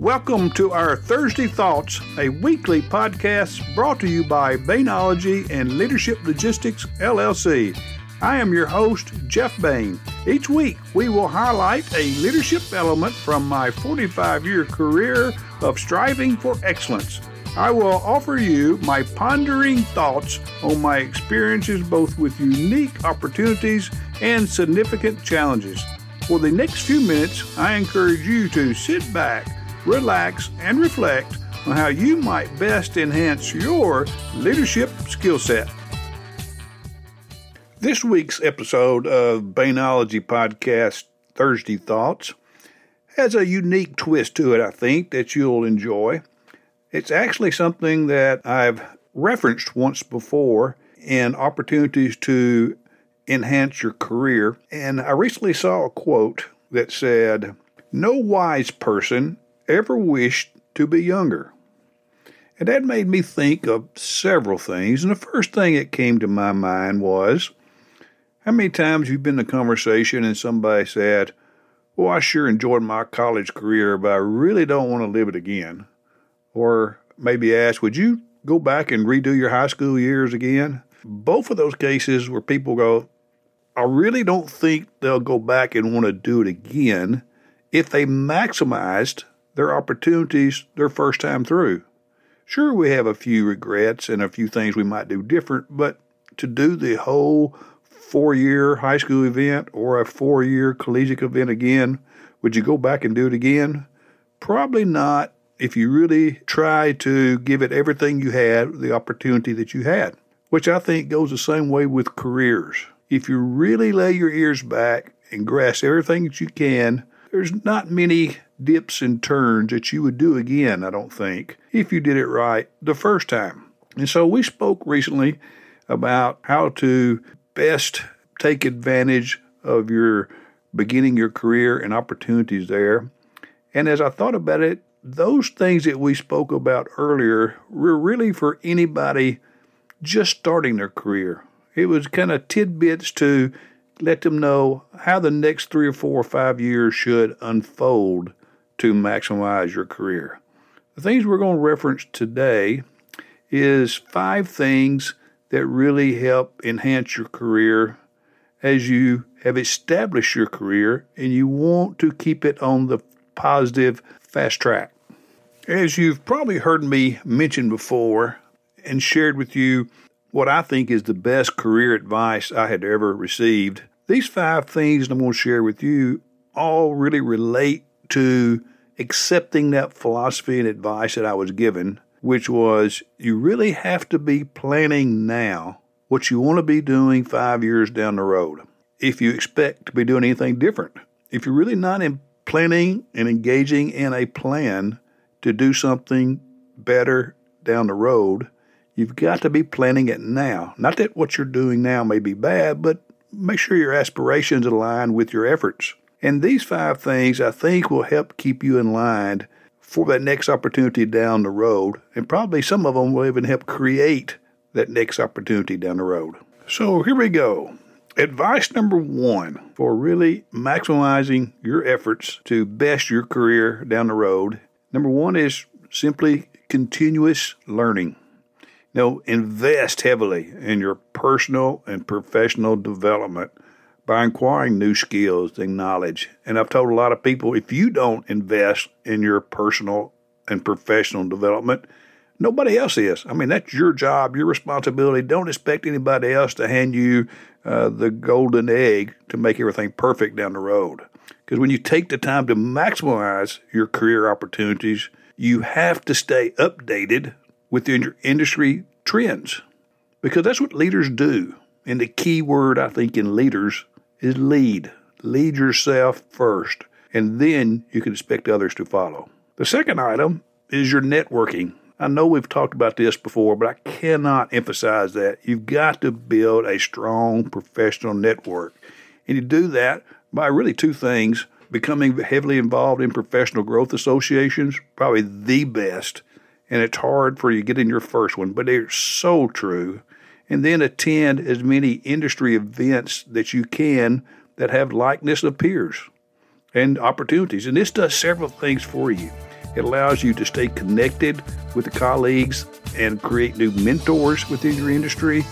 Welcome to our Thursday Thoughts, a weekly podcast brought to you by Bainology and Leadership Logistics LLC. I am your host, Jeff Bain. Each week, we will highlight a leadership element from my 45 year career of striving for excellence. I will offer you my pondering thoughts on my experiences both with unique opportunities and significant challenges. For the next few minutes, I encourage you to sit back, relax, and reflect on how you might best enhance your leadership skill set. This week's episode of Bainology Podcast Thursday Thoughts has a unique twist to it, I think, that you'll enjoy. It's actually something that I've referenced once before in opportunities to enhance your career. And I recently saw a quote that said, No wise person ever wished to be younger. And that made me think of several things. And the first thing that came to my mind was how many times you've been in a conversation and somebody said, Well, I sure enjoyed my college career, but I really don't want to live it again. Or maybe ask, Would you go back and redo your high school years again? Both of those cases where people go, I really don't think they'll go back and want to do it again if they maximized their opportunities their first time through. Sure, we have a few regrets and a few things we might do different, but to do the whole four year high school event or a four year collegiate event again, would you go back and do it again? Probably not if you really try to give it everything you had, the opportunity that you had, which I think goes the same way with careers. If you really lay your ears back and grasp everything that you can, there's not many dips and turns that you would do again, I don't think, if you did it right the first time. And so we spoke recently about how to best take advantage of your beginning your career and opportunities there. And as I thought about it, those things that we spoke about earlier were really for anybody just starting their career. It was kind of tidbits to let them know how the next three or four or five years should unfold to maximize your career. The things we're going to reference today is five things that really help enhance your career as you have established your career and you want to keep it on the positive fast track. As you've probably heard me mention before and shared with you what I think is the best career advice I had ever received, these five things I'm going to share with you all really relate to accepting that philosophy and advice that I was given, which was you really have to be planning now what you want to be doing five years down the road. If you expect to be doing anything different, if you're really not in planning and engaging in a plan to do something better down the road, you've got to be planning it now. Not that what you're doing now may be bad, but make sure your aspirations align with your efforts. And these five things I think will help keep you in line for that next opportunity down the road. And probably some of them will even help create that next opportunity down the road. So here we go. Advice number one for really maximizing your efforts to best your career down the road. Number one is simply continuous learning. Now, invest heavily in your personal and professional development by acquiring new skills and knowledge. And I've told a lot of people if you don't invest in your personal and professional development, nobody else is. I mean, that's your job, your responsibility. Don't expect anybody else to hand you uh, the golden egg to make everything perfect down the road. Because when you take the time to maximize your career opportunities, you have to stay updated with your industry trends because that's what leaders do. And the key word, I think, in leaders is lead. Lead yourself first, and then you can expect others to follow. The second item is your networking. I know we've talked about this before, but I cannot emphasize that. You've got to build a strong professional network. And you do that by really two things becoming heavily involved in professional growth associations, probably the best. And it's hard for you to get in your first one, but they're so true and then attend as many industry events that you can that have likeness of peers and opportunities. And this does several things for you. It allows you to stay connected with the colleagues and create new mentors within your industry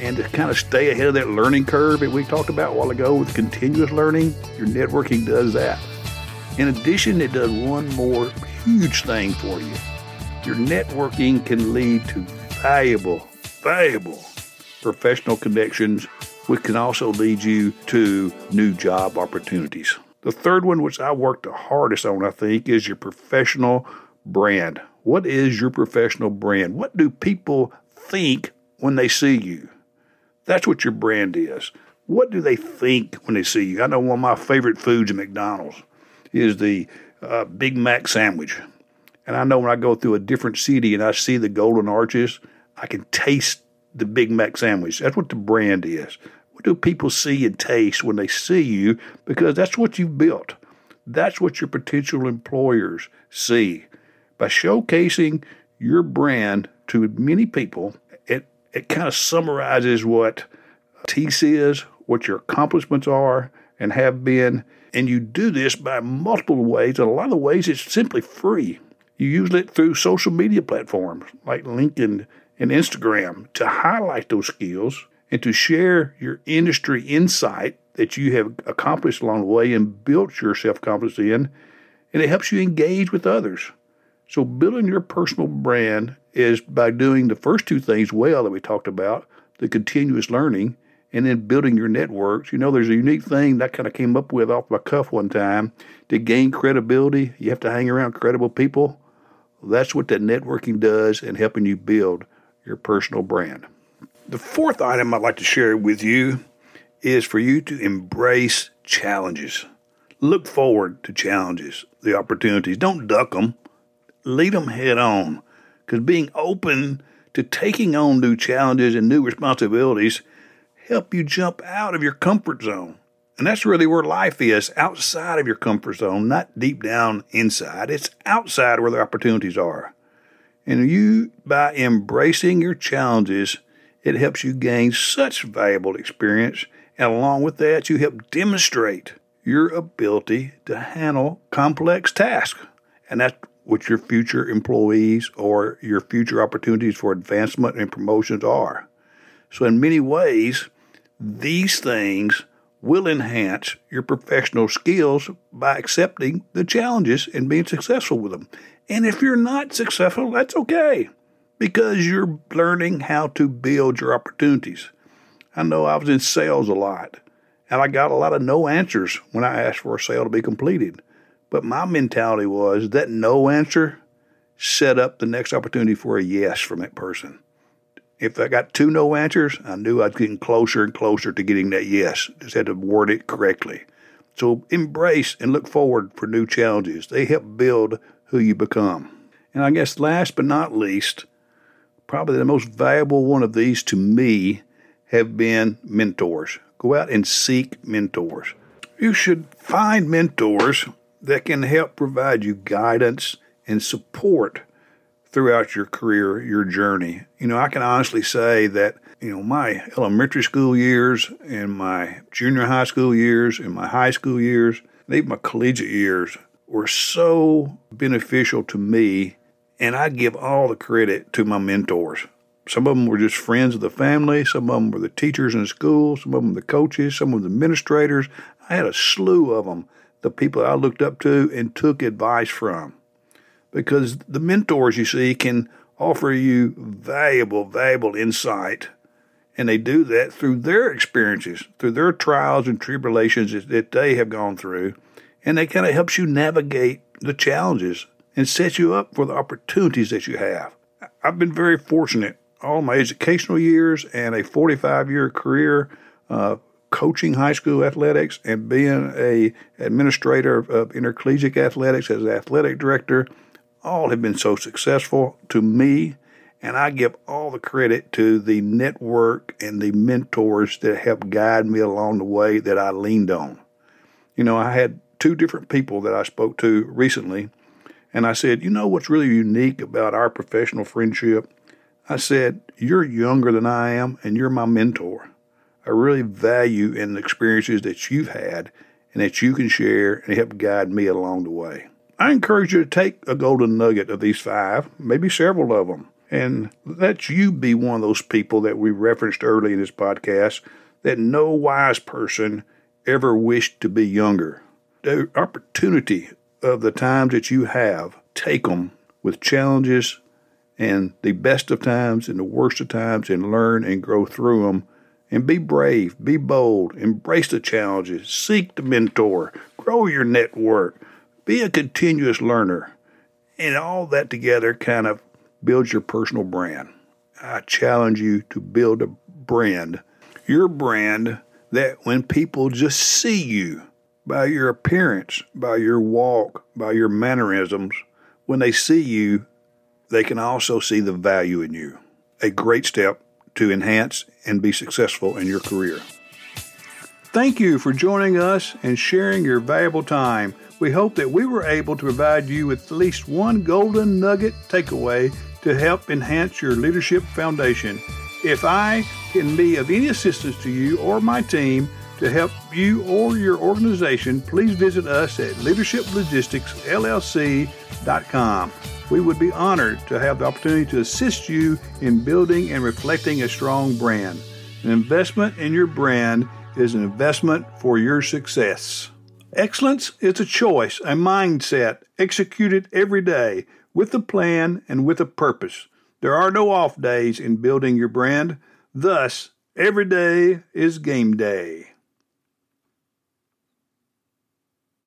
and to kind of stay ahead of that learning curve that we talked about a while ago with continuous learning. Your networking does that. In addition, it does one more huge thing for you. Your networking can lead to valuable, valuable professional connections, which can also lead you to new job opportunities. The third one, which I worked the hardest on, I think, is your professional brand. What is your professional brand? What do people think when they see you? That's what your brand is. What do they think when they see you? I know one of my favorite foods at McDonald's is the uh, Big Mac sandwich. And I know when I go through a different city and I see the golden arches, I can taste the Big Mac sandwich. That's what the brand is. What do people see and taste when they see you? Because that's what you've built. That's what your potential employers see. By showcasing your brand to many people, it, it kind of summarizes what TEAS is, what your accomplishments are and have been. And you do this by multiple ways. And a lot of the ways, it's simply free. You use it through social media platforms like LinkedIn and Instagram to highlight those skills and to share your industry insight that you have accomplished along the way and built your self confidence in. And it helps you engage with others. So, building your personal brand is by doing the first two things well that we talked about the continuous learning and then building your networks. You know, there's a unique thing that kind of came up with off my cuff one time. To gain credibility, you have to hang around credible people. That's what that networking does and helping you build your personal brand. The fourth item I'd like to share with you is for you to embrace challenges. Look forward to challenges, the opportunities. Don't duck them, lead them head on. Because being open to taking on new challenges and new responsibilities help you jump out of your comfort zone. And that's really where life is outside of your comfort zone, not deep down inside. It's outside where the opportunities are. And you, by embracing your challenges, it helps you gain such valuable experience. And along with that, you help demonstrate your ability to handle complex tasks. And that's what your future employees or your future opportunities for advancement and promotions are. So, in many ways, these things will enhance your professional skills by accepting the challenges and being successful with them. And if you're not successful, that's okay because you're learning how to build your opportunities. I know I was in sales a lot and I got a lot of no answers when I asked for a sale to be completed. But my mentality was that no answer set up the next opportunity for a yes from that person. If I got two no answers, I knew I was getting closer and closer to getting that yes. Just had to word it correctly. So embrace and look forward for new challenges. They help build who you become. And I guess last but not least, probably the most valuable one of these to me have been mentors. Go out and seek mentors. You should find mentors that can help provide you guidance and support throughout your career, your journey. You know, I can honestly say that, you know, my elementary school years and my junior high school years and my high school years, and even my collegiate years were so beneficial to me, and I give all the credit to my mentors. Some of them were just friends of the family, some of them were the teachers in school, some of them the coaches, some of the administrators. I had a slew of them, the people I looked up to and took advice from. Because the mentors, you see, can offer you valuable, valuable insight. And they do that through their experiences, through their trials and tribulations that they have gone through and that kind of helps you navigate the challenges and set you up for the opportunities that you have. I've been very fortunate all my educational years and a 45 year career uh, coaching high school athletics and being a administrator of intercollegiate athletics as athletic director all have been so successful to me and I give all the credit to the network and the mentors that helped guide me along the way that I leaned on. You know, I had two different people that I spoke to recently, and I said, You know what's really unique about our professional friendship? I said, You're younger than I am, and you're my mentor. I really value in the experiences that you've had and that you can share and help guide me along the way. I encourage you to take a golden nugget of these five, maybe several of them, and let you be one of those people that we referenced early in this podcast that no wise person ever wished to be younger. The opportunity of the times that you have, take them with challenges and the best of times and the worst of times and learn and grow through them and be brave, be bold, embrace the challenges, seek the mentor, grow your network, be a continuous learner. And all that together kind of builds your personal brand. I challenge you to build a brand, your brand that when people just see you by your appearance, by your walk, by your mannerisms, when they see you, they can also see the value in you. A great step to enhance and be successful in your career. Thank you for joining us and sharing your valuable time. We hope that we were able to provide you with at least one golden nugget takeaway to help enhance your leadership foundation. If I can be of any assistance to you or my team to help you or your organization, please visit us at leadershiplogisticsllc.com. We would be honored to have the opportunity to assist you in building and reflecting a strong brand. An investment in your brand is an investment for your success. Excellence is a choice, a mindset executed every day with a plan and with a purpose. There are no off days in building your brand. Thus, every day is game day.